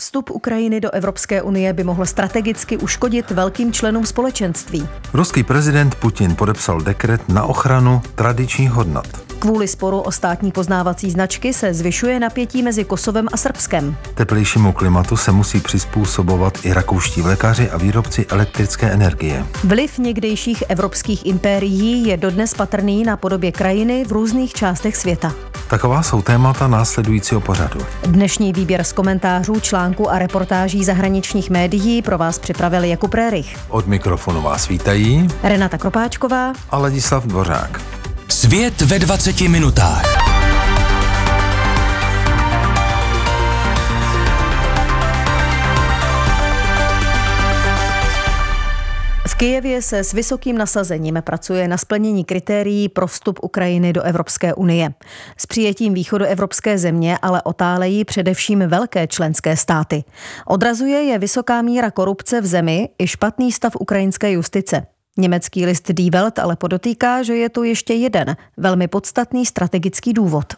Vstup Ukrajiny do Evropské unie by mohl strategicky uškodit velkým členům společenství. Ruský prezident Putin podepsal dekret na ochranu tradičních hodnot. Kvůli sporu o státní poznávací značky se zvyšuje napětí mezi Kosovem a Srbskem. Teplejšímu klimatu se musí přizpůsobovat i rakouští lékaři a výrobci elektrické energie. Vliv někdejších evropských impérií je dodnes patrný na podobě krajiny v různých částech světa. Taková jsou témata následujícího pořadu. Dnešní výběr z komentářů, článků a reportáží zahraničních médií pro vás připravil Jakub Rérich. Od mikrofonu vás vítají Renata Kropáčková a Ladislav Dvořák. Svět ve 20 minutách. Kijevě se s vysokým nasazením pracuje na splnění kritérií pro vstup Ukrajiny do Evropské unie. S přijetím východu evropské země ale otálejí především velké členské státy. Odrazuje je vysoká míra korupce v zemi i špatný stav ukrajinské justice. Německý list Die Welt ale podotýká, že je tu ještě jeden velmi podstatný strategický důvod.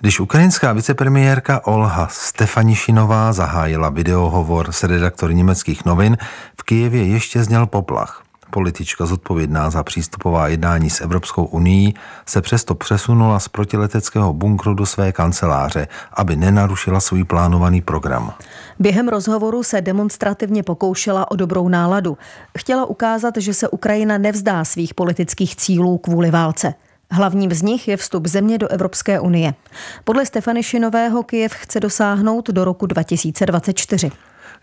Když ukrajinská vicepremiérka Olha Stefanišinová zahájila videohovor s redaktory německých novin, v Kijevě ještě zněl poplach. Politička zodpovědná za přístupová jednání s Evropskou unii se přesto přesunula z protileteckého bunkru do své kanceláře, aby nenarušila svůj plánovaný program. Během rozhovoru se demonstrativně pokoušela o dobrou náladu. Chtěla ukázat, že se Ukrajina nevzdá svých politických cílů kvůli válce. Hlavním z nich je vstup země do Evropské unie. Podle Stefany Šinového Kyjev chce dosáhnout do roku 2024.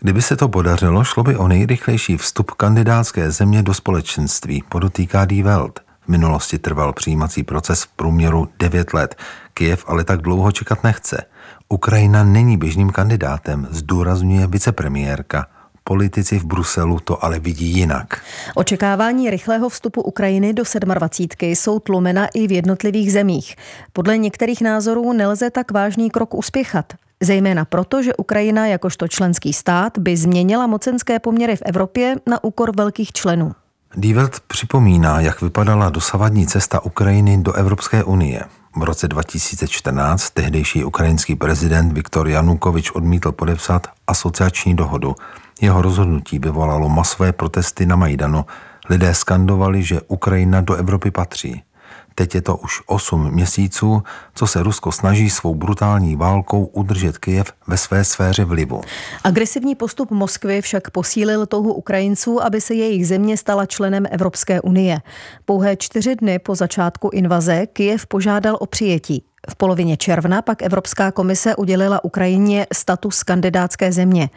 Kdyby se to podařilo, šlo by o nejrychlejší vstup kandidátské země do společenství, podotýká Die Welt. V minulosti trval přijímací proces v průměru 9 let. Kyjev ale tak dlouho čekat nechce. Ukrajina není běžným kandidátem, zdůrazňuje vicepremiérka. Politici v Bruselu to ale vidí jinak. Očekávání rychlého vstupu Ukrajiny do 27 jsou tlumena i v jednotlivých zemích. Podle některých názorů nelze tak vážný krok uspěchat. Zejména proto, že Ukrajina jakožto členský stát by změnila mocenské poměry v Evropě na úkor velkých členů. Die Welt připomíná, jak vypadala dosavadní cesta Ukrajiny do Evropské unie. V roce 2014 tehdejší ukrajinský prezident Viktor Janukovič odmítl podepsat asociační dohodu. Jeho rozhodnutí vyvolalo masové protesty na Majdanu. Lidé skandovali, že Ukrajina do Evropy patří. Teď je to už 8 měsíců, co se Rusko snaží svou brutální válkou udržet Kyjev ve své sféře vlivu. Agresivní postup Moskvy však posílil touhu Ukrajinců, aby se jejich země stala členem Evropské unie. Pouhé čtyři dny po začátku invaze Kyjev požádal o přijetí. V polovině června pak Evropská komise udělila Ukrajině status kandidátské země.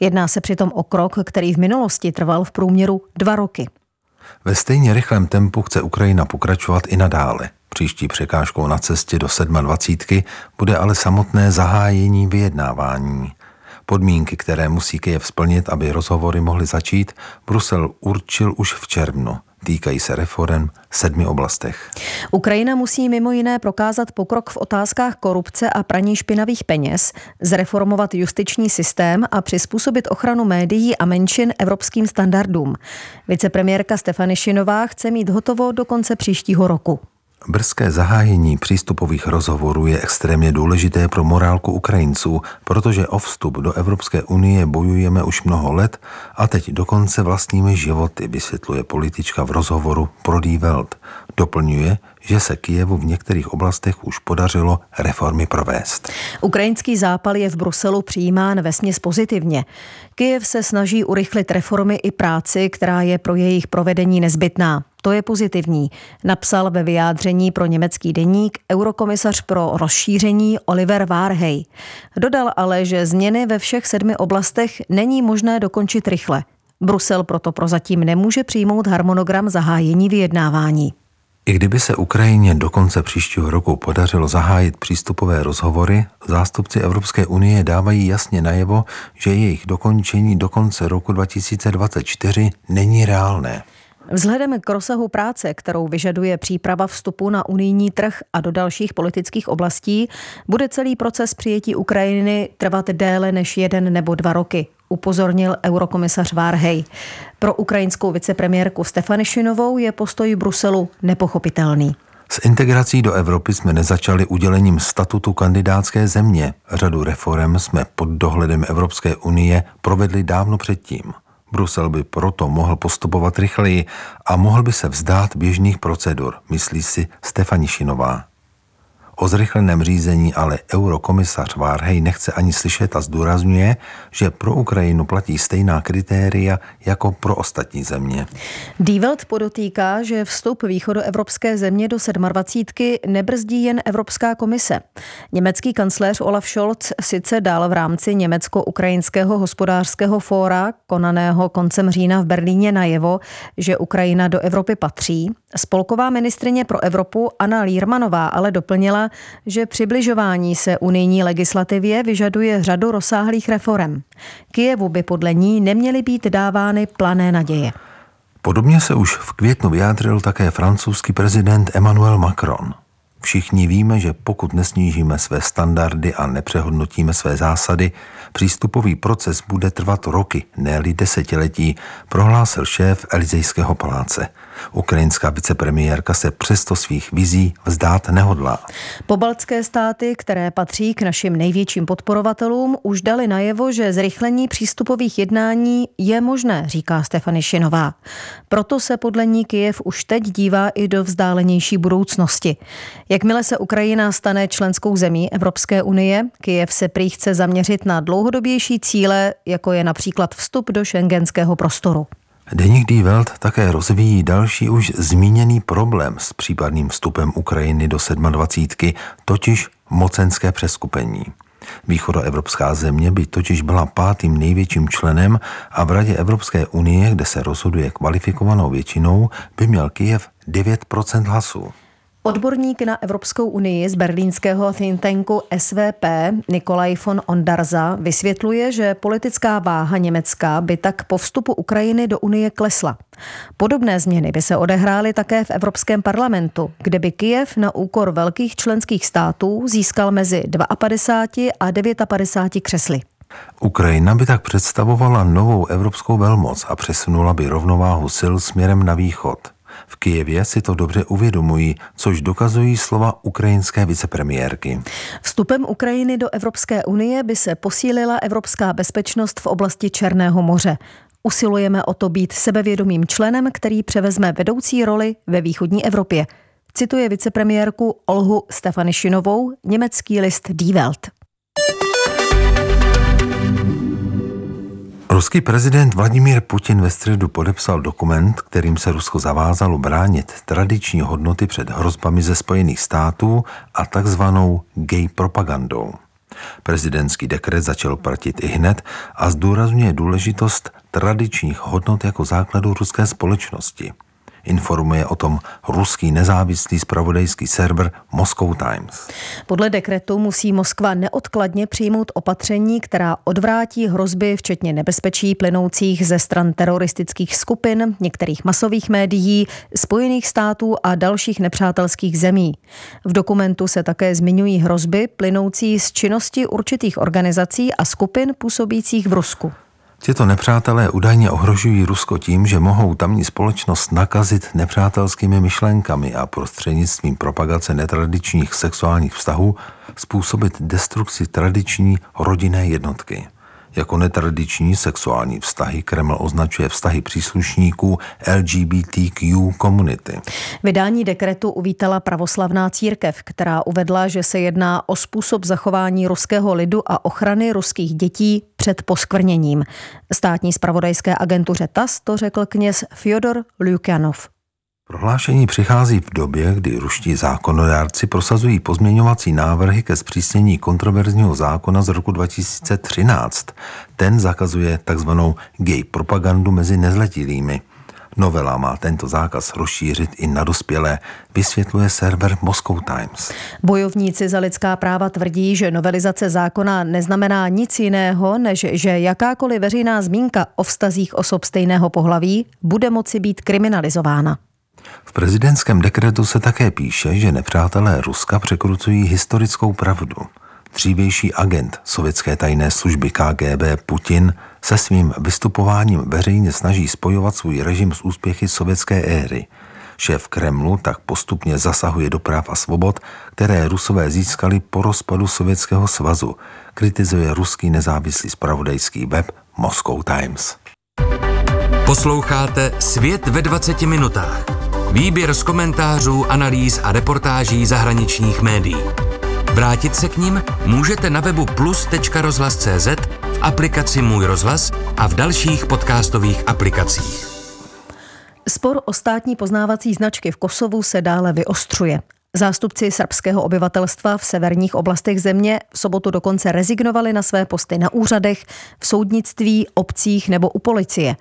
Jedná se přitom o krok, který v minulosti trval v průměru dva roky. Ve stejně rychlém tempu chce Ukrajina pokračovat i nadále. Příští překážkou na cestě do 27. bude ale samotné zahájení vyjednávání. Podmínky, které musí Kyjev splnit, aby rozhovory mohly začít, Brusel určil už v červnu. Týkají se reform v sedmi oblastech. Ukrajina musí mimo jiné prokázat pokrok v otázkách korupce a praní špinavých peněz, zreformovat justiční systém a přizpůsobit ochranu médií a menšin evropským standardům. Vicepremiérka Stefany Šinová chce mít hotovo do konce příštího roku. Brzké zahájení přístupových rozhovorů je extrémně důležité pro morálku Ukrajinců, protože o vstup do Evropské unie bojujeme už mnoho let a teď dokonce vlastními životy, vysvětluje politička v rozhovoru pro Die Welt. Doplňuje, že se Kijevu v některých oblastech už podařilo reformy provést. Ukrajinský zápal je v Bruselu přijímán vesměs pozitivně. Kijev se snaží urychlit reformy i práci, která je pro jejich provedení nezbytná. To je pozitivní, napsal ve vyjádření pro německý deník eurokomisař pro rozšíření Oliver Warhey. Dodal ale, že změny ve všech sedmi oblastech není možné dokončit rychle. Brusel proto prozatím nemůže přijmout harmonogram zahájení vyjednávání. I kdyby se Ukrajině do konce příštího roku podařilo zahájit přístupové rozhovory, zástupci Evropské unie dávají jasně najevo, že jejich dokončení do konce roku 2024 není reálné. Vzhledem k rozsahu práce, kterou vyžaduje příprava vstupu na unijní trh a do dalších politických oblastí, bude celý proces přijetí Ukrajiny trvat déle než jeden nebo dva roky, upozornil eurokomisař Várhej. Pro ukrajinskou vicepremiérku Stefany Šinovou je postoj Bruselu nepochopitelný. S integrací do Evropy jsme nezačali udělením statutu kandidátské země. Řadu reform jsme pod dohledem Evropské unie provedli dávno předtím. Brusel by proto mohl postupovat rychleji a mohl by se vzdát běžných procedur, myslí si Stefanišinová. O zrychleném řízení ale eurokomisař Várhej nechce ani slyšet a zdůrazňuje, že pro Ukrajinu platí stejná kritéria jako pro ostatní země. Die Welt podotýká, že vstup východoevropské země do 27. nebrzdí jen Evropská komise. Německý kancléř Olaf Scholz sice dal v rámci německo-ukrajinského hospodářského fóra, konaného koncem října v Berlíně najevo, že Ukrajina do Evropy patří. Spolková ministrině pro Evropu Anna Lírmanová ale doplnila, že přibližování se unijní legislativě vyžaduje řadu rozsáhlých reform. Kijevu by podle ní neměly být dávány plané naděje. Podobně se už v květnu vyjádřil také francouzský prezident Emmanuel Macron. Všichni víme, že pokud nesnížíme své standardy a nepřehodnotíme své zásady, přístupový proces bude trvat roky, ne desetiletí, prohlásil šéf Elizejského paláce. Ukrajinská vicepremiérka se přesto svých vizí vzdát nehodlá. Pobaltské státy, které patří k našim největším podporovatelům, už dali najevo, že zrychlení přístupových jednání je možné, říká Stefany Šinová. Proto se podle ní Kyjev už teď dívá i do vzdálenější budoucnosti. Jakmile se Ukrajina stane členskou zemí Evropské unie, Kyjev se prý chce zaměřit na dlouhodobější cíle, jako je například vstup do šengenského prostoru. Deník Die Welt také rozvíjí další už zmíněný problém s případným vstupem Ukrajiny do 27, totiž mocenské přeskupení. Východoevropská země by totiž byla pátým největším členem a v Radě Evropské unie, kde se rozhoduje kvalifikovanou většinou, by měl Kyjev 9% hlasů. Odborník na Evropskou unii z berlínského think tanku SVP Nikolaj von Ondarza vysvětluje, že politická váha Německa by tak po vstupu Ukrajiny do Unie klesla. Podobné změny by se odehrály také v Evropském parlamentu, kde by Kijev na úkor velkých členských států získal mezi 52 a 59 křesly. Ukrajina by tak představovala novou evropskou velmoc a přesunula by rovnováhu sil směrem na východ – v Kijevě si to dobře uvědomují, což dokazují slova ukrajinské vicepremiérky. Vstupem Ukrajiny do Evropské unie by se posílila evropská bezpečnost v oblasti Černého moře. Usilujeme o to být sebevědomým členem, který převezme vedoucí roli ve východní Evropě. Cituje vicepremiérku Olhu Stefanišinovou, německý list Die Welt. Ruský prezident Vladimír Putin ve středu podepsal dokument, kterým se Rusko zavázalo bránit tradiční hodnoty před hrozbami ze Spojených států a takzvanou gay propagandou. Prezidentský dekret začal platit i hned a zdůrazňuje důležitost tradičních hodnot jako základu ruské společnosti – informuje o tom ruský nezávislý spravodajský server Moscow Times. Podle dekretu musí Moskva neodkladně přijmout opatření, která odvrátí hrozby, včetně nebezpečí plynoucích ze stran teroristických skupin, některých masových médií, Spojených států a dalších nepřátelských zemí. V dokumentu se také zmiňují hrozby plynoucí z činnosti určitých organizací a skupin působících v Rusku. Tito nepřátelé údajně ohrožují Rusko tím, že mohou tamní společnost nakazit nepřátelskými myšlenkami a prostřednictvím propagace netradičních sexuálních vztahů způsobit destrukci tradiční rodinné jednotky. Jako netradiční sexuální vztahy Kreml označuje vztahy příslušníků LGBTQ komunity. Vydání dekretu uvítala pravoslavná církev, která uvedla, že se jedná o způsob zachování ruského lidu a ochrany ruských dětí před poskvrněním. Státní spravodajské agentuře TAS to řekl kněz Fyodor Lukjanov. Prohlášení přichází v době, kdy ruští zákonodárci prosazují pozměňovací návrhy ke zpřísnění kontroverzního zákona z roku 2013. Ten zakazuje takzvanou gay propagandu mezi nezletilými. Novela má tento zákaz rozšířit i na dospělé, vysvětluje server Moscow Times. Bojovníci za lidská práva tvrdí, že novelizace zákona neznamená nic jiného, než že jakákoliv veřejná zmínka o vztazích osob stejného pohlaví bude moci být kriminalizována. V prezidentském dekretu se také píše, že nepřátelé Ruska překrucují historickou pravdu. Dřívější agent sovětské tajné služby KGB Putin se svým vystupováním veřejně snaží spojovat svůj režim s úspěchy sovětské éry. Šéf Kremlu tak postupně zasahuje do práv a svobod, které Rusové získali po rozpadu Sovětského svazu, kritizuje ruský nezávislý spravodajský web Moscow Times. Posloucháte Svět ve 20 minutách. Výběr z komentářů, analýz a reportáží zahraničních médií. Vrátit se k ním můžete na webu plus.rozhlas.cz, v aplikaci Můj rozhlas a v dalších podcastových aplikacích. Spor o státní poznávací značky v Kosovu se dále vyostřuje. Zástupci srbského obyvatelstva v severních oblastech země v sobotu dokonce rezignovali na své posty na úřadech, v soudnictví, obcích nebo u policie.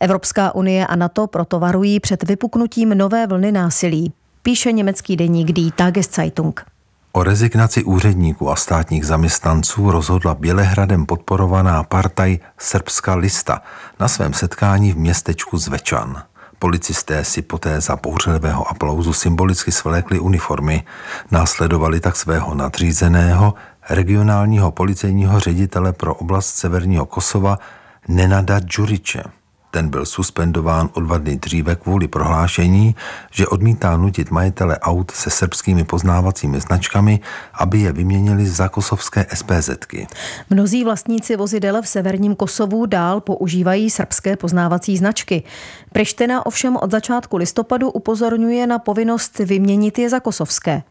Evropská unie a NATO proto varují před vypuknutím nové vlny násilí, píše německý deník Die Tageszeitung. O rezignaci úředníků a státních zaměstnanců rozhodla Bělehradem podporovaná partaj Srbská lista na svém setkání v městečku Zvečan. Policisté si poté za bouřlivého aplauzu symbolicky svlékli uniformy, následovali tak svého nadřízeného, regionálního policejního ředitele pro oblast severního Kosova Nenada Džuriče. Ten byl suspendován o dva dny dříve kvůli prohlášení, že odmítá nutit majitele aut se srbskými poznávacími značkami, aby je vyměnili za kosovské SPZky. Mnozí vlastníci vozidel v severním Kosovu dál používají srbské poznávací značky. Priština ovšem od začátku listopadu upozorňuje na povinnost vyměnit je za kosovské.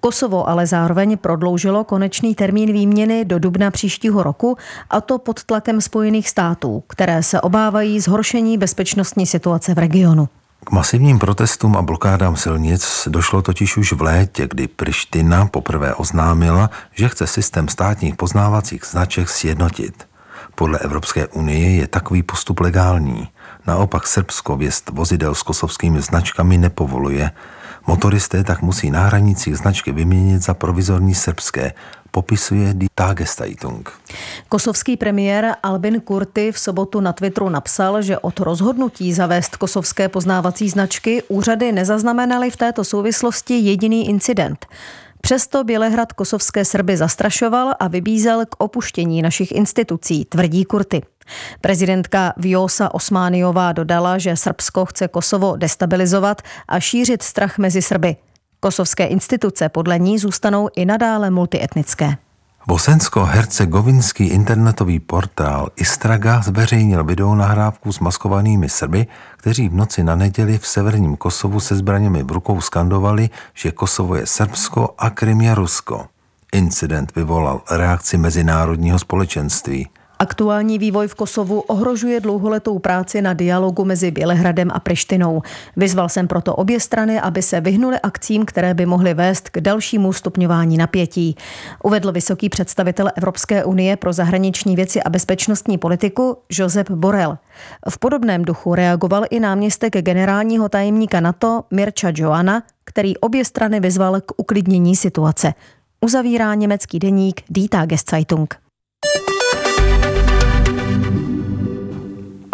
Kosovo ale zároveň prodloužilo konečný termín výměny do dubna příštího roku, a to pod tlakem Spojených států, které se obávají zhoršení bezpečnostní situace v regionu. K masivním protestům a blokádám silnic došlo totiž už v létě, kdy Priština poprvé oznámila, že chce systém státních poznávacích značek sjednotit. Podle Evropské unie je takový postup legální. Naopak Srbsko věst vozidel s kosovskými značkami nepovoluje. Motoristé tak musí na hranicích značky vyměnit za provizorní srbské, popisuje Die Tageszeitung. Kosovský premiér Albin Kurty v sobotu na Twitteru napsal, že od rozhodnutí zavést kosovské poznávací značky úřady nezaznamenaly v této souvislosti jediný incident. Přesto Bělehrad kosovské Srby zastrašoval a vybízel k opuštění našich institucí, tvrdí Kurty. Prezidentka Vjosa Osmániová dodala, že Srbsko chce Kosovo destabilizovat a šířit strach mezi Srby. Kosovské instituce podle ní zůstanou i nadále multietnické. Bosensko-hercegovinský internetový portál Istraga zveřejnil video nahrávku s maskovanými Srby, kteří v noci na neděli v severním Kosovu se zbraněmi v rukou skandovali, že Kosovo je Srbsko a Krym je Rusko. Incident vyvolal reakci mezinárodního společenství – Aktuální vývoj v Kosovu ohrožuje dlouholetou práci na dialogu mezi Bělehradem a Prištinou. Vyzval jsem proto obě strany, aby se vyhnuli akcím, které by mohly vést k dalšímu stupňování napětí. Uvedl vysoký představitel Evropské unie pro zahraniční věci a bezpečnostní politiku Josep Borrell. V podobném duchu reagoval i náměstek generálního tajemníka NATO Mirča Joana, který obě strany vyzval k uklidnění situace. Uzavírá německý deník Die Tageszeitung.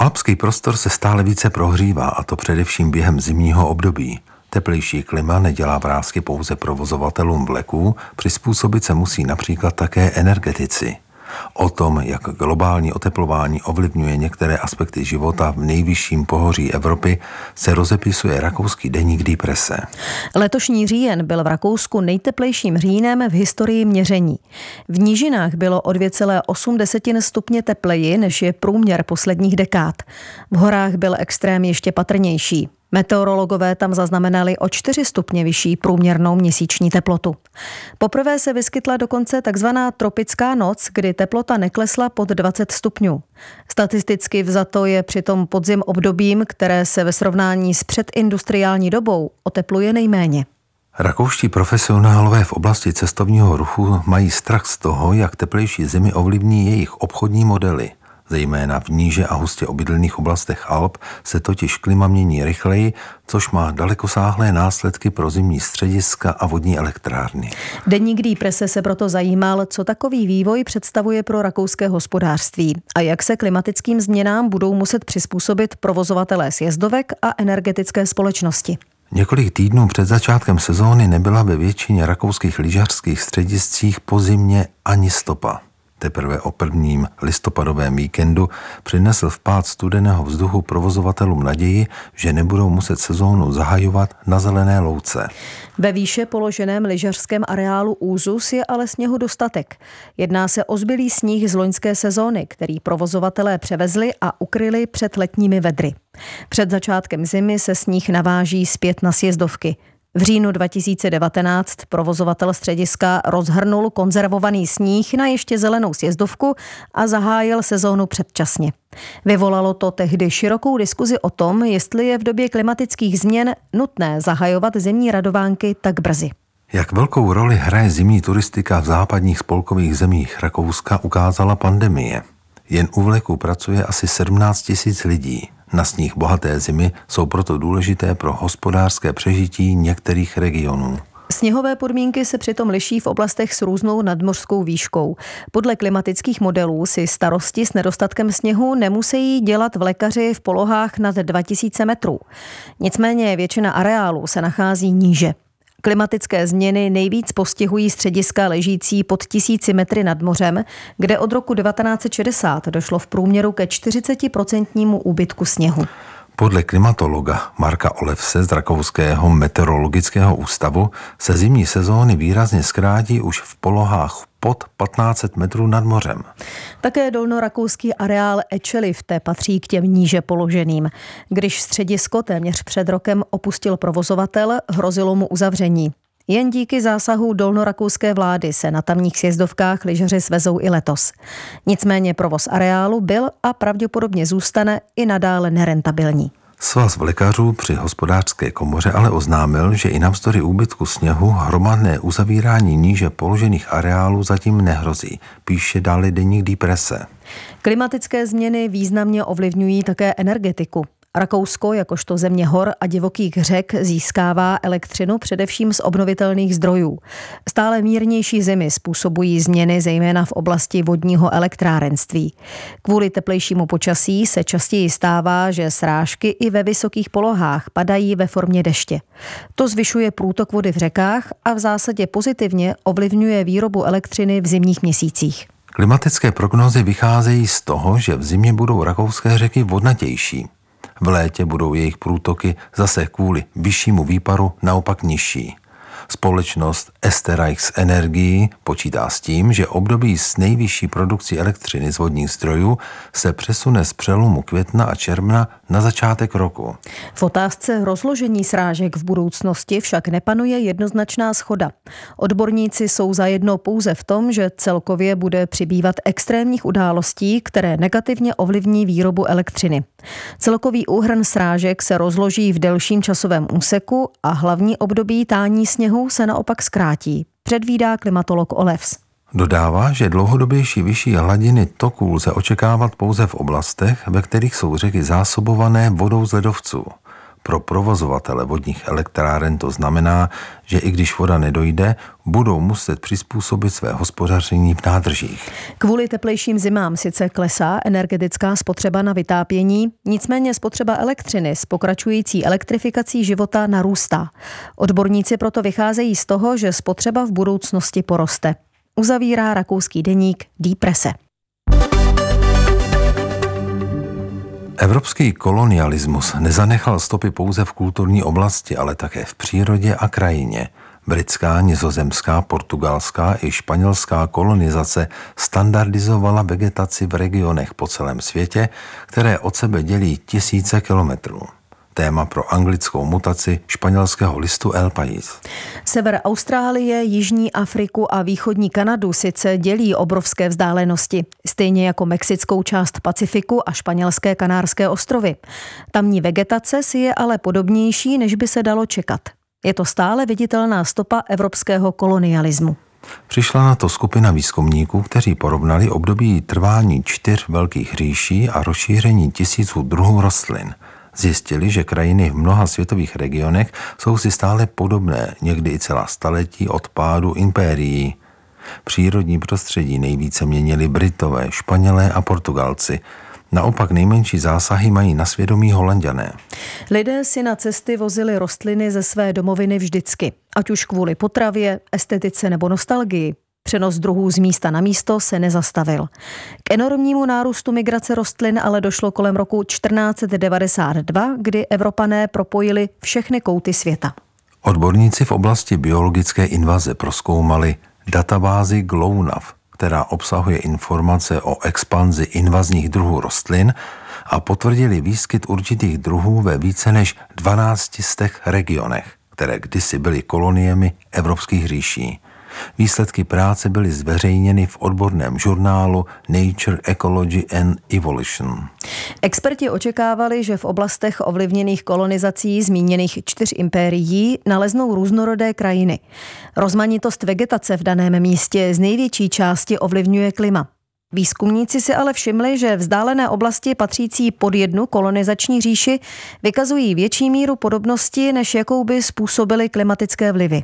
Alpský prostor se stále více prohřívá, a to především během zimního období. Teplejší klima nedělá vrázky pouze provozovatelům vleků, přizpůsobit se musí například také energetici. O tom, jak globální oteplování ovlivňuje některé aspekty života v nejvyšším pohoří Evropy, se rozepisuje rakouský deník Die Presse. Letošní říjen byl v Rakousku nejteplejším říjnem v historii měření. V nížinách bylo o 2,8 stupně tepleji, než je průměr posledních dekád. V horách byl extrém ještě patrnější. Meteorologové tam zaznamenali o 4 stupně vyšší průměrnou měsíční teplotu. Poprvé se vyskytla dokonce takzvaná tropická noc, kdy teplota neklesla pod 20 stupňů. Statisticky vzato je přitom podzim obdobím, které se ve srovnání s předindustriální dobou otepluje nejméně. Rakouští profesionálové v oblasti cestovního ruchu mají strach z toho, jak teplejší zimy ovlivní jejich obchodní modely. Zejména v níže a hustě obydlených oblastech Alp se totiž klima mění rychleji, což má dalekosáhlé následky pro zimní střediska a vodní elektrárny. Deník D Presse se proto zajímal, co takový vývoj představuje pro rakouské hospodářství a jak se klimatickým změnám budou muset přizpůsobit provozovatelé sjezdovek a energetické společnosti. Několik týdnů před začátkem sezóny nebyla ve většině rakouských lyžařských střediscích po zimě ani stopa. Teprve o prvním listopadovém víkendu přinesl vpád studeného vzduchu provozovatelům naději, že nebudou muset sezónu zahajovat na zelené louce. Ve výše položeném lyžařském areálu Úzus je ale sněhu dostatek. Jedná se o zbylý sníh z loňské sezóny, který provozovatelé převezli a ukryli před letními vedry. Před začátkem zimy se sníh naváží zpět na sjezdovky. V říjnu 2019 provozovatel střediska rozhrnul konzervovaný sníh na ještě zelenou sjezdovku a zahájil sezónu předčasně. Vyvolalo to tehdy širokou diskuzi o tom, jestli je v době klimatických změn nutné zahajovat zimní radovánky tak brzy. Jak velkou roli hraje zimní turistika v západních spolkových zemích Rakouska ukázala pandemie. Jen u vleku pracuje asi 17 tisíc lidí. Na sníh bohaté zimy jsou proto důležité pro hospodářské přežití některých regionů. Sněhové podmínky se přitom liší v oblastech s různou nadmořskou výškou. Podle klimatických modelů si starosti s nedostatkem sněhu nemusí dělat v lékaři v polohách nad 2000 metrů. Nicméně většina areálu se nachází níže. Klimatické změny nejvíc postihují střediska ležící pod tisíci metry nad mořem, kde od roku 1960 došlo v průměru ke 40% úbytku sněhu. Podle klimatologa Marka Olevse z Rakouského meteorologického ústavu se zimní sezóny výrazně zkrátí už v polohách pod 1500 metrů nad mořem. Také dolnorakouský areál Ečelifte patří k těm níže položeným. Když středisko téměř před rokem opustil provozovatel, hrozilo mu uzavření. Jen díky zásahu dolnorakouské vlády se na tamních sjezdovkách lyžaři svezou i letos. Nicméně provoz areálu byl a pravděpodobně zůstane i nadále nerentabilní. Svaz vlekařů při hospodářské komoře ale oznámil, že i navzdory úbytku sněhu hromadné uzavírání níže položených areálů zatím nehrozí, píše dále deník Deprese. Klimatické změny významně ovlivňují také energetiku. Rakousko, jakožto země hor a divokých řek, získává elektřinu především z obnovitelných zdrojů. Stále mírnější zimy způsobují změny zejména v oblasti vodního elektrárenství. Kvůli teplejšímu počasí se častěji stává, že srážky i ve vysokých polohách padají ve formě deště. To zvyšuje průtok vody v řekách a v zásadě pozitivně ovlivňuje výrobu elektřiny v zimních měsících. Klimatické prognózy vycházejí z toho, že v zimě budou rakouské řeky vodnatější. V létě budou jejich průtoky zase kvůli vyššímu výparu naopak nižší. Společnost Esterreichs Energii počítá s tím, že období s nejvyšší produkcí elektřiny z vodních zdrojů se přesune z přelomu května a června na začátek roku. V otázce rozložení srážek v budoucnosti však nepanuje jednoznačná schoda. Odborníci jsou zajedno pouze v tom, že celkově bude přibývat extrémních událostí, které negativně ovlivní výrobu elektřiny. Celkový úhrn srážek se rozloží v delším časovém úseku a hlavní období tání sněhu se naopak zkrátí, předvídá klimatolog Olevs. Dodává, že dlouhodobější vyšší hladiny toků lze očekávat pouze v oblastech, ve kterých jsou řeky zásobované vodou z ledovců. Pro provozovatele vodních elektráren to znamená, že i když voda nedojde, budou muset přizpůsobit své hospodaření v nádržích. Kvůli teplejším zimám sice klesá energetická spotřeba na vytápění, nicméně spotřeba elektřiny s pokračující elektrifikací života narůstá. Odborníci proto vycházejí z toho, že spotřeba v budoucnosti poroste. Uzavírá rakouský deník Deprese. Evropský kolonialismus nezanechal stopy pouze v kulturní oblasti, ale také v přírodě a krajině. Britská, nizozemská, portugalská i španělská kolonizace standardizovala vegetaci v regionech po celém světě, které od sebe dělí tisíce kilometrů téma pro anglickou mutaci španělského listu El País. Sever Austrálie, Jižní Afriku a východní Kanadu sice dělí obrovské vzdálenosti, stejně jako mexickou část Pacifiku a španělské kanárské ostrovy. Tamní vegetace si je ale podobnější, než by se dalo čekat. Je to stále viditelná stopa evropského kolonialismu. Přišla na to skupina výzkumníků, kteří porovnali období trvání čtyř velkých říší a rozšíření tisíců druhů rostlin – Zjistili, že krajiny v mnoha světových regionech jsou si stále podobné, někdy i celá staletí od pádu impérií. Přírodní prostředí nejvíce měnili Britové, Španělé a Portugalci. Naopak nejmenší zásahy mají na svědomí holanděné. Lidé si na cesty vozili rostliny ze své domoviny vždycky, ať už kvůli potravě, estetice nebo nostalgii. Přenos druhů z místa na místo se nezastavil. K enormnímu nárůstu migrace rostlin ale došlo kolem roku 1492, kdy Evropané propojili všechny kouty světa. Odborníci v oblasti biologické invaze proskoumali databázi GLONAV, která obsahuje informace o expanzi invazních druhů rostlin a potvrdili výskyt určitých druhů ve více než 12 regionech, které kdysi byly koloniemi evropských říší. Výsledky práce byly zveřejněny v odborném žurnálu Nature Ecology and Evolution. Experti očekávali, že v oblastech ovlivněných kolonizací zmíněných čtyř impérií naleznou různorodé krajiny. Rozmanitost vegetace v daném místě z největší části ovlivňuje klima. Výzkumníci si ale všimli, že vzdálené oblasti patřící pod jednu kolonizační říši vykazují větší míru podobnosti, než jakou by způsobily klimatické vlivy.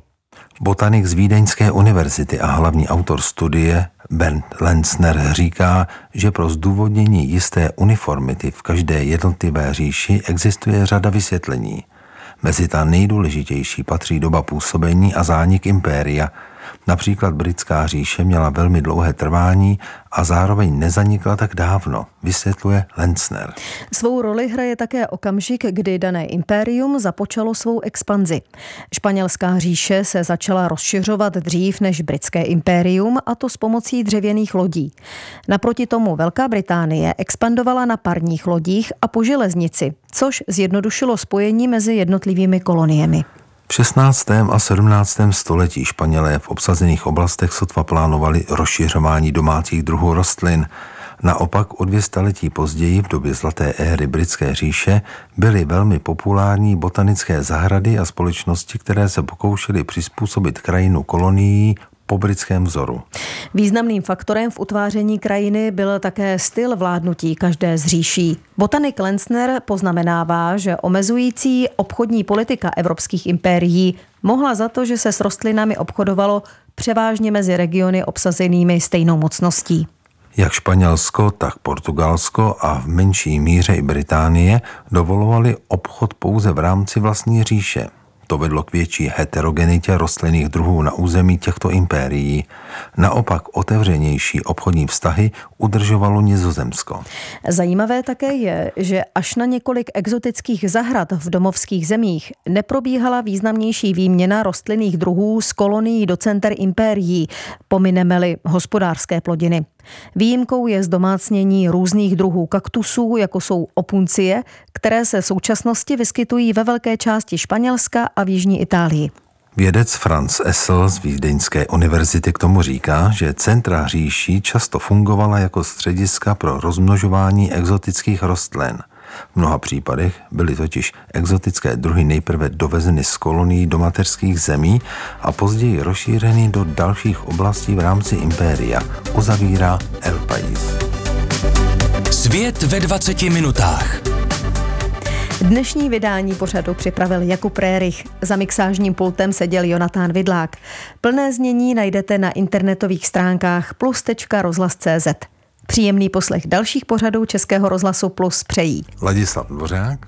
Botanik z Vídeňské univerzity a hlavní autor studie Bernd Lenzner říká, že pro zdůvodnění jisté uniformity v každé jednotlivé říši existuje řada vysvětlení. Mezi ta nejdůležitější patří doba působení a zánik impéria – Například britská říše měla velmi dlouhé trvání a zároveň nezanikla tak dávno, vysvětluje Lenzner. Svou roli hraje také okamžik, kdy dané impérium započalo svou expanzi. Španělská říše se začala rozšiřovat dřív než britské impérium a to s pomocí dřevěných lodí. Naproti tomu Velká Británie expandovala na parních lodích a po železnici, což zjednodušilo spojení mezi jednotlivými koloniemi. V 16. a 17. století Španělé v obsazených oblastech sotva plánovali rozšiřování domácích druhů rostlin. Naopak o dvě staletí později, v době zlaté éry britské říše, byly velmi populární botanické zahrady a společnosti, které se pokoušely přizpůsobit krajinu kolonií po britském vzoru. Významným faktorem v utváření krajiny byl také styl vládnutí každé z říší. Botanik Lenzner poznamenává, že omezující obchodní politika evropských impérií mohla za to, že se s rostlinami obchodovalo převážně mezi regiony obsazenými stejnou mocností. Jak Španělsko, tak Portugalsko a v menší míře i Británie dovolovali obchod pouze v rámci vlastní říše. To vedlo k větší heterogenitě rostlinných druhů na území těchto impérií. Naopak otevřenější obchodní vztahy udržovalo Nizozemsko. Zajímavé také je, že až na několik exotických zahrad v domovských zemích neprobíhala významnější výměna rostlinných druhů z kolonií do center impérií, pomineme-li hospodářské plodiny. Výjimkou je zdomácnění různých druhů kaktusů, jako jsou opuncie, které se v současnosti vyskytují ve velké části Španělska a v Jižní Itálii. Vědec Franz Essel z Vídeňské univerzity k tomu říká, že centra říší často fungovala jako střediska pro rozmnožování exotických rostlin – v mnoha případech byly totiž exotické druhy nejprve dovezeny z kolonií do mateřských zemí a později rozšířeny do dalších oblastí v rámci impéria, uzavírá El País. Svět ve 20 minutách. Dnešní vydání pořadu připravil Jakub Rérich. Za mixážním pultem seděl Jonatán Vidlák. Plné znění najdete na internetových stránkách plus.rozhlas.cz. Příjemný poslech dalších pořadů Českého rozhlasu Plus přejí Ladislav Dvořák